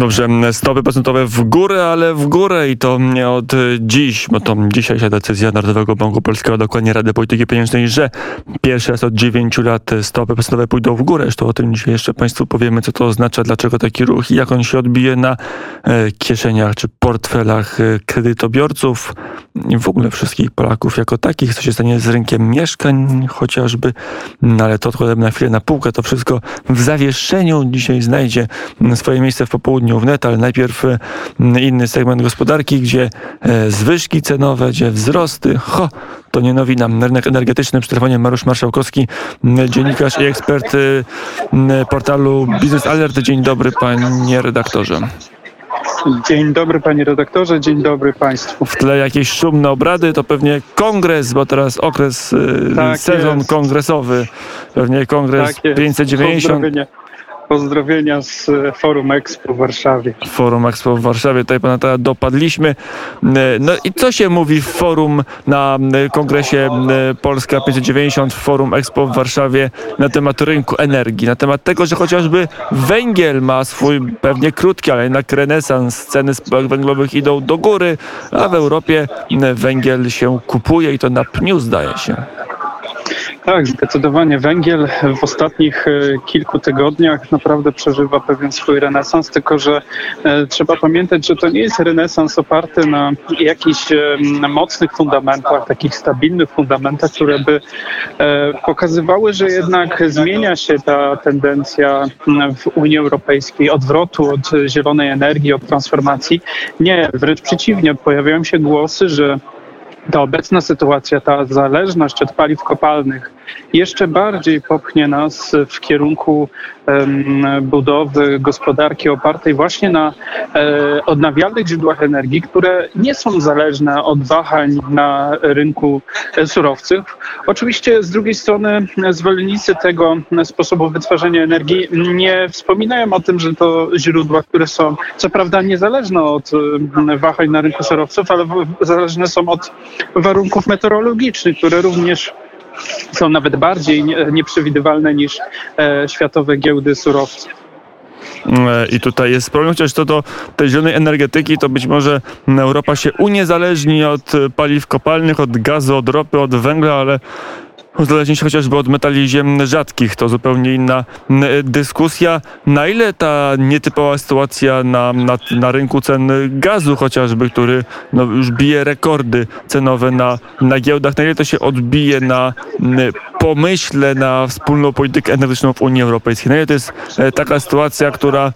Dobrze, stopy procentowe w górę, ale w górę i to nie od dziś, bo to dzisiejsza decyzja Narodowego Banku Polskiego, dokładnie Rady Polityki Pieniężnej, że pierwszy raz od 9 lat stopy procentowe pójdą w górę. Zresztą o tym dzisiaj jeszcze Państwu powiemy, co to oznacza, dlaczego taki ruch i jak on się odbije na e, kieszeniach czy portfelach e, kredytobiorców i w ogóle wszystkich Polaków jako takich, co się stanie z rynkiem mieszkań chociażby, no ale to odkładamy na chwilę na półkę, to wszystko w zawieszeniu. Dzisiaj znajdzie swoje miejsce w popołudniu południu wnet, ale najpierw e, inny segment gospodarki, gdzie e, zwyżki cenowe, gdzie wzrosty. Ho, to nie nowina. Rynek energetyczny przy telefonie Mariusz Marszałkowski, dziennikarz i ekspert e, portalu Business Alert. Dzień dobry panie redaktorze. Dzień dobry panie redaktorze, dzień dobry państwu. W tle jakieś szumne obrady, to pewnie kongres, bo teraz okres, tak sezon jest. kongresowy, pewnie kongres tak 590. Pozdrowienia z e, Forum Expo w Warszawie. Forum Expo w Warszawie, tutaj pana dopadliśmy. E, no i co się mówi w forum na kongresie Polska 590, Forum Expo w Warszawie na temat rynku energii, na temat tego, że chociażby węgiel ma swój pewnie krótki, ale jednak renesans, ceny spółek węglowych idą do góry, a w Europie węgiel się kupuje i to na pniu zdaje się. Tak, zdecydowanie węgiel w ostatnich e, kilku tygodniach naprawdę przeżywa pewien swój renesans, tylko że e, trzeba pamiętać, że to nie jest renesans oparty na jakichś e, mocnych fundamentach, takich stabilnych fundamentach, które by pokazywały, że jednak zmienia się ta tendencja w Unii Europejskiej odwrotu od zielonej energii, od transformacji. Nie, wręcz przeciwnie, pojawiają się głosy, że ta obecna sytuacja, ta zależność od paliw kopalnych jeszcze bardziej popchnie nas w kierunku budowy gospodarki opartej właśnie na e, odnawialnych źródłach energii, które nie są zależne od wahań na rynku surowców. Oczywiście z drugiej strony zwolennicy tego sposobu wytwarzania energii nie wspominają o tym, że to źródła, które są co prawda niezależne od wahań na rynku surowców, ale zależne są od warunków meteorologicznych, które również są nawet bardziej nieprzewidywalne niż e, światowe giełdy surowców. E, I tutaj jest problem, chociaż to do tej zielonej energetyki to być może Europa się uniezależni od paliw kopalnych, od gazu, od ropy, od węgla, ale uzależnić chociażby od metali ziemnych rzadkich. To zupełnie inna dyskusja. Na ile ta nietypowa sytuacja na, na, na rynku cen gazu chociażby, który no, już bije rekordy cenowe na, na giełdach, na ile to się odbije na pomyśle na wspólną politykę energetyczną w Unii Europejskiej? Na ile to jest e, taka sytuacja, która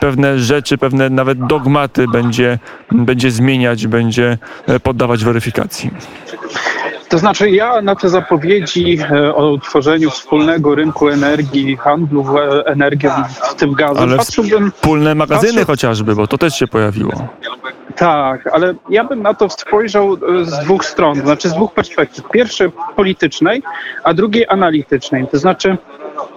pewne rzeczy, pewne nawet dogmaty będzie, będzie zmieniać, będzie e, poddawać weryfikacji? To znaczy ja na te zapowiedzi e, o utworzeniu wspólnego rynku energii, handlu energią, w tym gazem, ale patrzyłbym... Wspólne magazyny patrzę... chociażby, bo to też się pojawiło. Tak, ale ja bym na to spojrzał e, z dwóch stron, znaczy z dwóch perspektyw. Pierwszej politycznej, a drugiej analitycznej. To znaczy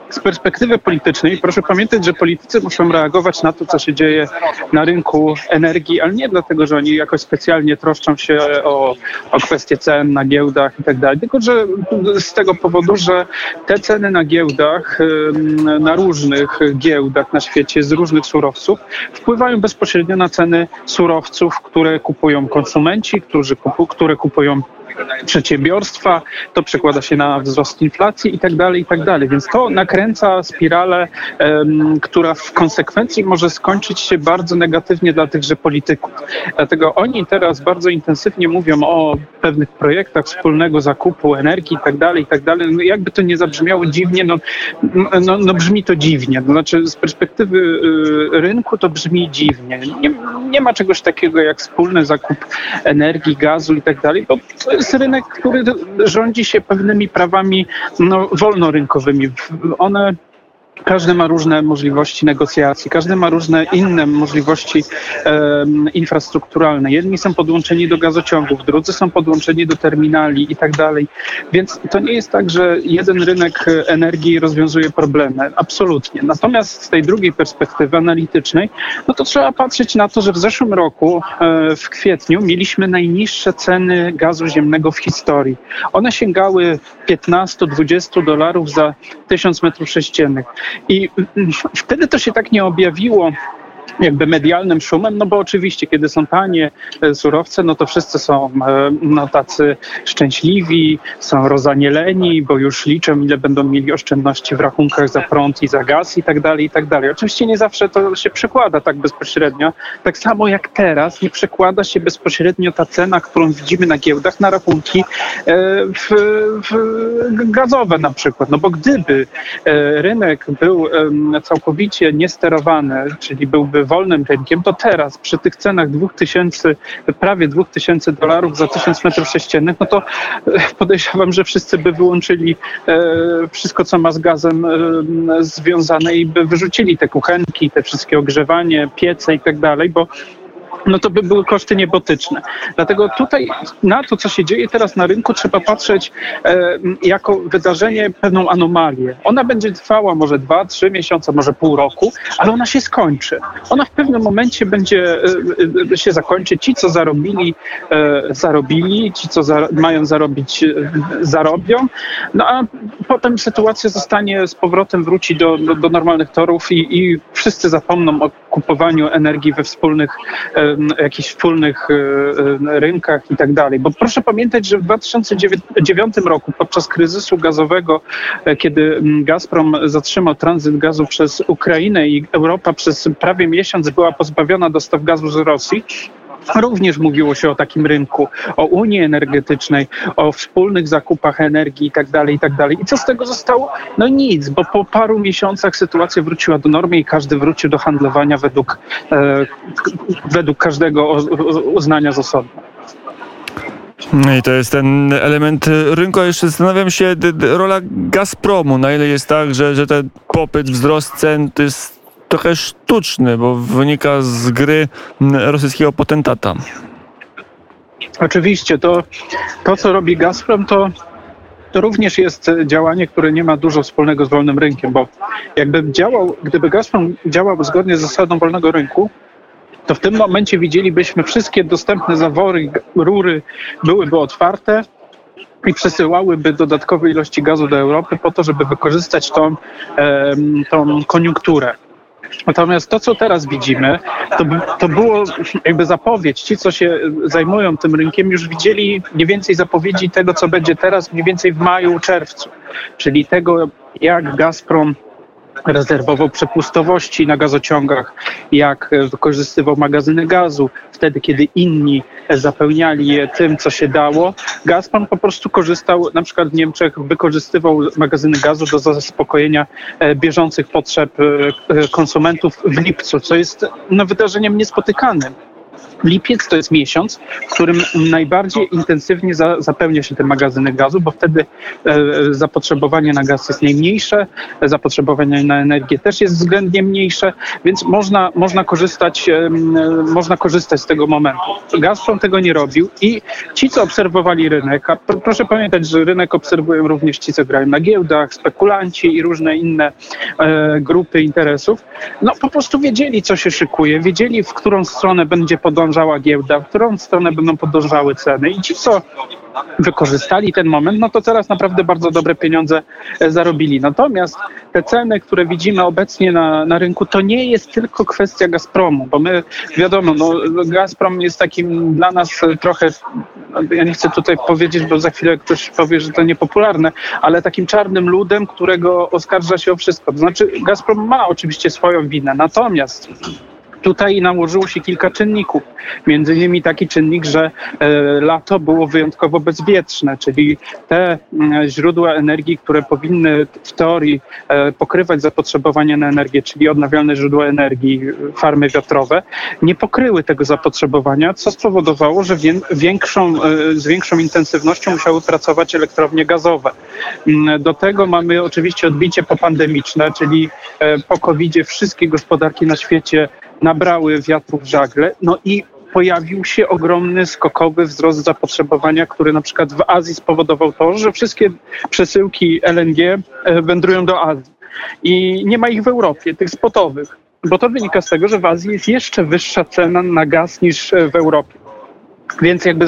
z perspektywy politycznej proszę pamiętać, że politycy muszą reagować na to, co się dzieje na rynku energii, ale nie dlatego, że oni jakoś specjalnie troszczą się o, o kwestie cen na giełdach i tak dalej, tylko że z tego powodu, że te ceny na giełdach, na różnych giełdach na świecie z różnych surowców wpływają bezpośrednio na ceny surowców, które kupują konsumenci, którzy kupu, które kupują przedsiębiorstwa, to przekłada się na wzrost inflacji i tak dalej, i tak dalej. Więc to nakręca spiralę, która w konsekwencji może skończyć się bardzo negatywnie dla tychże polityków. Dlatego oni teraz bardzo intensywnie mówią o pewnych projektach wspólnego zakupu energii i tak dalej, i tak dalej. No jakby to nie zabrzmiało dziwnie, no, no, no brzmi to dziwnie. To znaczy z perspektywy y, rynku to brzmi dziwnie. Nie, nie ma czegoś takiego jak wspólny zakup energii, gazu i tak dalej, bo to jest rynek, który rządzi się pewnymi prawami no, wolnorynkowymi. One każdy ma różne możliwości negocjacji, każdy ma różne inne możliwości um, infrastrukturalne. Jedni są podłączeni do gazociągów, drudzy są podłączeni do terminali i tak dalej. Więc to nie jest tak, że jeden rynek energii rozwiązuje problemy. Absolutnie. Natomiast z tej drugiej perspektywy analitycznej, no to trzeba patrzeć na to, że w zeszłym roku, e, w kwietniu, mieliśmy najniższe ceny gazu ziemnego w historii. One sięgały 15-20 dolarów za 1000 metrów sześciennych. I wtedy to się tak nie objawiło jakby medialnym szumem, no bo oczywiście, kiedy są tanie e, surowce, no to wszyscy są e, no, tacy szczęśliwi, są rozanieleni, bo już liczą, ile będą mieli oszczędności w rachunkach za prąd i za gaz i tak dalej, i tak dalej. Oczywiście nie zawsze to się przekłada tak bezpośrednio, tak samo jak teraz nie przekłada się bezpośrednio ta cena, którą widzimy na giełdach, na rachunki e, w, w gazowe na przykład, no bo gdyby rynek był całkowicie niesterowany, czyli byłby wolnym rynkiem, to teraz przy tych cenach 2000, prawie 2000 dolarów za 1000 metrów sześciennych, no to e, podejrzewam, że wszyscy by wyłączyli e, wszystko, co ma z gazem e, związane i by wyrzucili te kuchenki, te wszystkie ogrzewanie, piece i tak dalej, bo no to by były koszty niebotyczne. Dlatego tutaj na to, co się dzieje teraz na rynku, trzeba patrzeć e, jako wydarzenie, pewną anomalię. Ona będzie trwała może dwa, trzy miesiące, może pół roku, ale ona się skończy. Ona w pewnym momencie będzie e, e się zakończy. Ci, co zarobili, e, zarobili, ci, co za, mają zarobić, e, zarobią, no a potem sytuacja zostanie z powrotem, wróci do, do, do normalnych torów i, i wszyscy zapomną o kupowaniu energii we wspólnych e, jakichś wspólnych e, e, rynkach i tak dalej. Bo proszę pamiętać, że w 2009 roku podczas kryzysu gazowego, e, kiedy Gazprom zatrzymał tranzyt gazu przez Ukrainę i Europa przez prawie miesiąc była pozbawiona dostaw gazu z Rosji, Również mówiło się o takim rynku, o Unii Energetycznej, o wspólnych zakupach energii tak itd. Tak I co z tego zostało? No nic, bo po paru miesiącach sytuacja wróciła do normy i każdy wrócił do handlowania według, e, według każdego uznania z osobna. No i to jest ten element rynku. Jeszcze zastanawiam się, rola Gazpromu. Na ile jest tak, że, że ten popyt, wzrost cen to jest trochę sztuczny, bo wynika z gry rosyjskiego potentata. Oczywiście, to, to co robi Gazprom, to, to również jest działanie, które nie ma dużo wspólnego z wolnym rynkiem, bo jakby działał, gdyby Gazprom działał zgodnie z zasadą wolnego rynku, to w tym momencie widzielibyśmy wszystkie dostępne zawory, rury byłyby otwarte, i przesyłałyby dodatkowe ilości gazu do Europy po to, żeby wykorzystać tą, tą koniunkturę. Natomiast to, co teraz widzimy, to, to było jakby zapowiedź. Ci, co się zajmują tym rynkiem, już widzieli mniej więcej zapowiedzi tego, co będzie teraz, mniej więcej w maju, czerwcu, czyli tego, jak Gazprom rezerwował przepustowości na gazociągach, jak wykorzystywał magazyny gazu, wtedy kiedy inni zapełniali je tym, co się dało. Gazprom po prostu korzystał, na przykład w Niemczech wykorzystywał magazyny gazu do zaspokojenia e, bieżących potrzeb e, e, konsumentów w lipcu, co jest no, wydarzeniem niespotykanym. Lipiec to jest miesiąc, w którym najbardziej intensywnie za, zapełnia się te magazyny gazu, bo wtedy e, zapotrzebowanie na gaz jest najmniejsze, zapotrzebowanie na energię też jest względnie mniejsze, więc można, można, korzystać, e, można korzystać z tego momentu. Gazprom tego nie robił i ci, co obserwowali rynek, a proszę pamiętać, że rynek obserwują również ci, co grają na giełdach, spekulanci i różne inne e, grupy interesów, no po prostu wiedzieli, co się szykuje, wiedzieli, w którą stronę będzie podążała giełda, w którą stronę będą podążały ceny. I ci, co wykorzystali ten moment, no to teraz naprawdę bardzo dobre pieniądze e, zarobili. Natomiast te ceny, które widzimy obecnie na, na rynku, to nie jest tylko kwestia Gazpromu, bo my wiadomo, no, Gazprom jest takim dla nas trochę, ja nie chcę tutaj powiedzieć, bo za chwilę ktoś powie, że to niepopularne, ale takim czarnym ludem, którego oskarża się o wszystko. To znaczy Gazprom ma oczywiście swoją winę, natomiast Tutaj nałożyło się kilka czynników. Między innymi taki czynnik, że e, lato było wyjątkowo bezwietrzne, czyli te mm, źródła energii, które powinny w teorii e, pokrywać zapotrzebowanie na energię, czyli odnawialne źródła energii, farmy wiatrowe, nie pokryły tego zapotrzebowania, co spowodowało, że większą, e, z większą intensywnością musiały pracować elektrownie gazowe. Mm, do tego mamy oczywiście odbicie popandemiczne, czyli po covid wszystkie gospodarki na świecie nabrały wiatru w żagle, no i pojawił się ogromny, skokowy wzrost zapotrzebowania, który na przykład w Azji spowodował to, że wszystkie przesyłki LNG e, wędrują do Azji. I nie ma ich w Europie, tych spotowych, bo to wynika z tego, że w Azji jest jeszcze wyższa cena na gaz niż w Europie. Więc jakby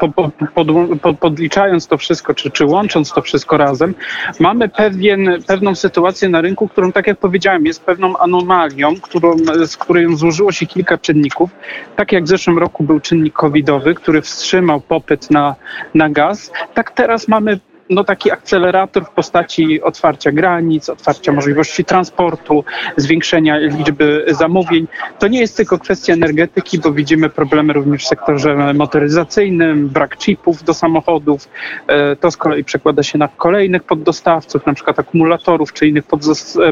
po, po, pod, podliczając to wszystko, czy, czy łącząc to wszystko razem, mamy pewien, pewną sytuację na rynku, którą, tak jak powiedziałem, jest pewną anomalią, którą, z której złożyło się kilka czynników. Tak jak w zeszłym roku był czynnik covidowy, który wstrzymał popyt na, na gaz, tak teraz mamy no, taki akcelerator w postaci otwarcia granic, otwarcia możliwości transportu, zwiększenia liczby zamówień. To nie jest tylko kwestia energetyki, bo widzimy problemy również w sektorze motoryzacyjnym, brak chipów do samochodów. E, to z kolei przekłada się na kolejnych poddostawców, na przykład akumulatorów czy innych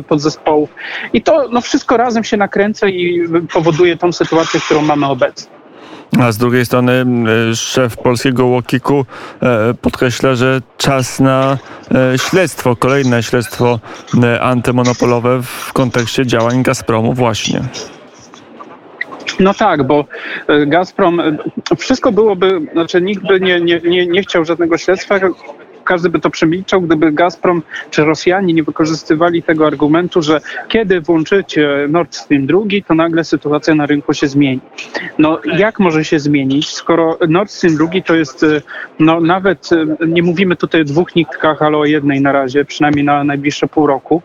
podzespołów. I to no, wszystko razem się nakręca i powoduje tą sytuację, którą mamy obecnie. A z drugiej strony e, szef polskiego Łokiku e, podkreśla, że czas na e, śledztwo, kolejne śledztwo antymonopolowe w kontekście działań Gazpromu właśnie. No tak, bo Gazprom, wszystko byłoby, znaczy nikt by nie, nie, nie, nie chciał żadnego śledztwa, każdy by to przemilczał, gdyby Gazprom czy Rosjanie nie wykorzystywali tego argumentu, że kiedy włączycie Nord Stream 2, to nagle sytuacja na rynku się zmieni. No jak może się zmienić, skoro Nord Stream 2 to jest, no nawet nie mówimy tutaj o dwóch nitkach, ale o jednej na razie, przynajmniej na najbliższe pół roku,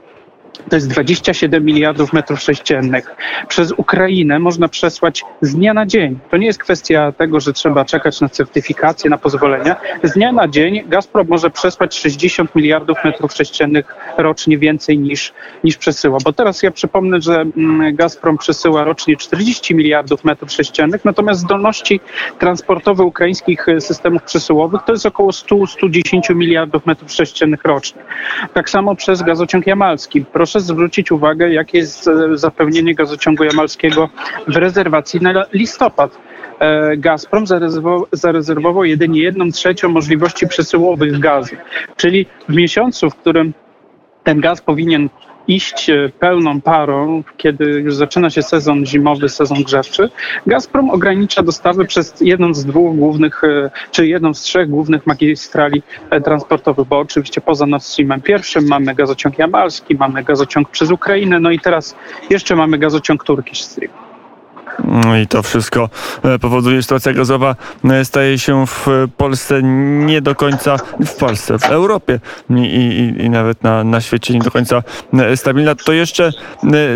to jest 27 miliardów metrów sześciennych. Przez Ukrainę można przesłać z dnia na dzień. To nie jest kwestia tego, że trzeba czekać na certyfikację, na pozwolenia. Z dnia na dzień Gazprom może przesłać 60 miliardów metrów sześciennych rocznie więcej niż, niż przesyła. Bo teraz ja przypomnę, że mm, Gazprom przesyła rocznie 40 miliardów metrów sześciennych, natomiast zdolności transportowe ukraińskich systemów przesyłowych to jest około 100-110 miliardów metrów sześciennych rocznie. Tak samo przez gazociąg jamalski proszę zwrócić uwagę, jakie jest e, zapełnienie gazociągu jamalskiego w rezerwacji na listopad. E, Gazprom zarezerwował, zarezerwował jedynie jedną trzecią możliwości przesyłowych gazu. Czyli w miesiącu, w którym ten gaz powinien iść e, pełną parą, kiedy już zaczyna się sezon zimowy, sezon grzewczy, Gazprom ogranicza dostawy przez jedną z dwóch głównych, e, czy jedną z trzech głównych magistrali e, transportowych, bo oczywiście poza Nord Streamem pierwszym mamy gazociąg jamalski, mamy gazociąg przez Ukrainę, no i teraz jeszcze mamy gazociąg Turkish Stream. No I to wszystko e, powoduje, że sytuacja gazowa e, staje się w Polsce nie do końca, w Polsce, w Europie i, i, i nawet na, na świecie nie do końca e, stabilna. To jeszcze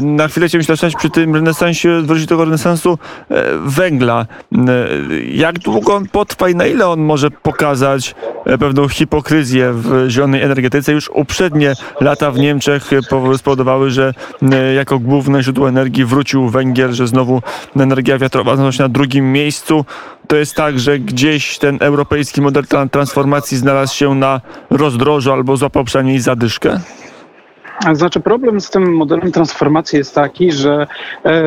na chwilę chciałbym się zacząć przy tym renesansie, wrócić do tego renesansu węgla. Jak długo on potrwa i na ile on może pokazać pewną hipokryzję w zielonej energetyce? Już uprzednie lata w Niemczech spowodowały, że jako główne źródło energii wrócił węgiel, że znowu energia wiatrowa znalazła się na drugim miejscu. To jest tak, że gdzieś ten europejski model transformacji znalazł się na rozdrożu albo złapał przynajmniej zadyszkę? Znaczy problem z tym modelem transformacji jest taki, że e,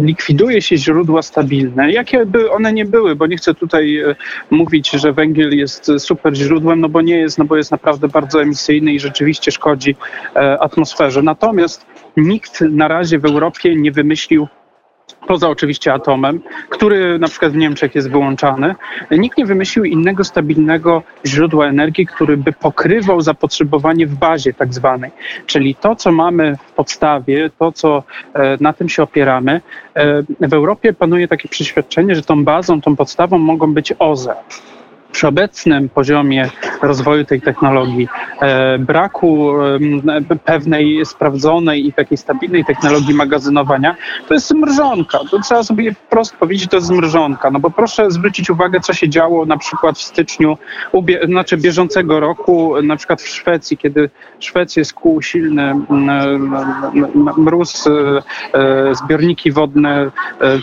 likwiduje się źródła stabilne, jakie by one nie były, bo nie chcę tutaj e, mówić, że węgiel jest super źródłem, no bo nie jest, no bo jest naprawdę bardzo emisyjny i rzeczywiście szkodzi e, atmosferze. Natomiast nikt na razie w Europie nie wymyślił poza oczywiście atomem, który na przykład w Niemczech jest wyłączany, nikt nie wymyślił innego stabilnego źródła energii, który by pokrywał zapotrzebowanie w bazie tak zwanej. Czyli to, co mamy w podstawie, to, co e, na tym się opieramy, e, w Europie panuje takie przeświadczenie, że tą bazą, tą podstawą mogą być OZE przy obecnym poziomie rozwoju tej technologii, e, braku pewnej sprawdzonej i takiej stabilnej technologii magazynowania, to jest zmrzonka. To trzeba sobie wprost powiedzieć, to jest zmrzonka. No bo proszę zwrócić uwagę, co się działo na przykład w styczniu, znaczy bieżącego roku, na przykład w Szwecji, kiedy Szwecję skłuł silny mróz, e, e, zbiorniki wodne,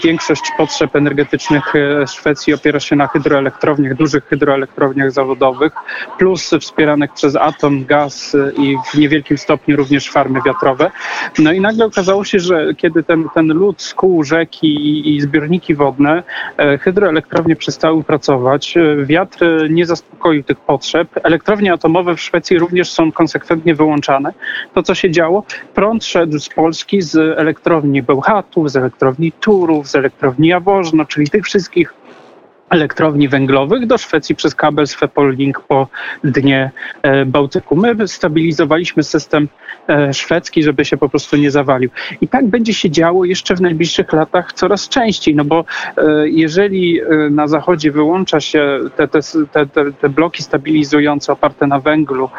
większość potrzeb energetycznych Szwecji opiera się na hydroelektrowniach, dużych hydroelektrowniach, zawodowych, plus wspieranych przez atom, gaz i w niewielkim stopniu również farmy wiatrowe. No i nagle okazało się, że kiedy ten, ten lód skół rzeki i, i zbiorniki wodne, e, hydroelektrownie przestały pracować, e, wiatr nie zaspokoił tych potrzeb, elektrownie atomowe w Szwecji również są konsekwentnie wyłączane. To, co się działo, prąd szedł z Polski z elektrowni Bełchatów, z elektrowni Turów, z elektrowni Jaworzno, czyli tych wszystkich elektrowni węglowych do Szwecji przez kabel z Fepolink po dnie e, Bałtyku. My stabilizowaliśmy system e, szwedzki, żeby się po prostu nie zawalił. I tak będzie się działo jeszcze w najbliższych latach coraz częściej, no bo e, jeżeli na zachodzie wyłącza się te, te, te, te bloki stabilizujące oparte na węglu,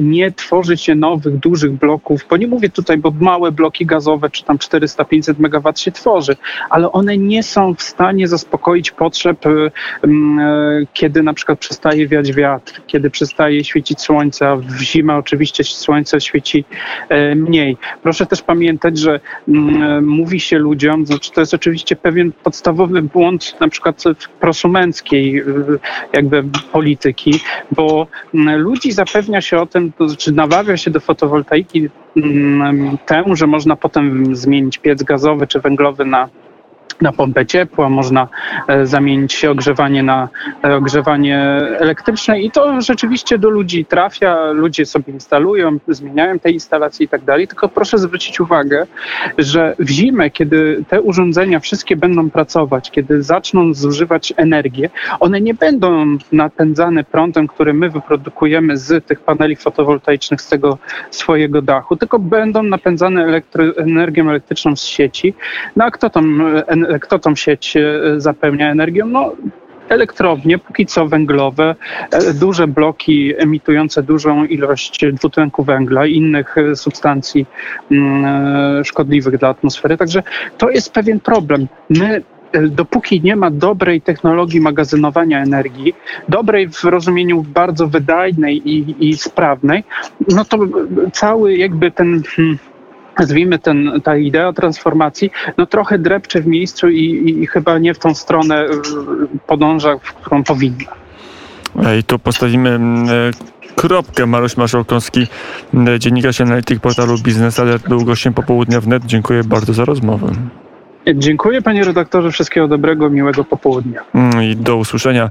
nie tworzy się nowych, dużych bloków, bo nie mówię tutaj, bo małe bloki gazowe, czy tam 400-500 MW się tworzy, ale one nie są w stanie zaspokoić potrzeb, y, mm, e, kiedy na przykład przestaje wiać wiatr, kiedy przestaje świecić słońce, a w zimę oczywiście słońce świeci e, mniej. Proszę też pamiętać, że mm, e, mówi się ludziom, znaczy to jest oczywiście pewien podstawowy błąd na przykład prosumenckiej jakby polityki, bo mm, ludzi zapewnia się o tym, to znaczy nawawia się do fotowoltaiki temu, że można potem zmienić piec gazowy czy węglowy na na pompę ciepła, można e, zamienić ogrzewanie na e, ogrzewanie elektryczne i to rzeczywiście do ludzi trafia, ludzie sobie instalują, zmieniają te instalacje i tak dalej, tylko proszę zwrócić uwagę, że w zimę, kiedy te urządzenia wszystkie będą pracować, kiedy zaczną zużywać energię, one nie będą napędzane prądem, który my wyprodukujemy z tych paneli fotowoltaicznych, z tego swojego dachu, tylko będą napędzane elektry energią elektryczną z sieci. No a kto tam kto tą sieć e, zapełnia energią? No, elektrownie, póki co węglowe, e, duże bloki emitujące dużą ilość dwutlenku węgla i innych e, substancji mm, szkodliwych dla atmosfery. Także to jest pewien problem. My dopóki nie ma dobrej technologii magazynowania energii, dobrej w rozumieniu bardzo wydajnej i, i sprawnej, no to cały jakby ten hmm, nazwijmy ten, ta idea transformacji, no trochę drepcze w miejscu i, i chyba nie w tą stronę podąża, w którą powinna. I tu postawimy mm, e, kropkę. Maruś Maszałkowski, e, dziennikarz analityk portalu Biznes Alert, był gościem popołudnia wnet. Dziękuję bardzo za rozmowę. Dziękuję panie redaktorze, wszystkiego dobrego, miłego popołudnia. Mm, I do usłyszenia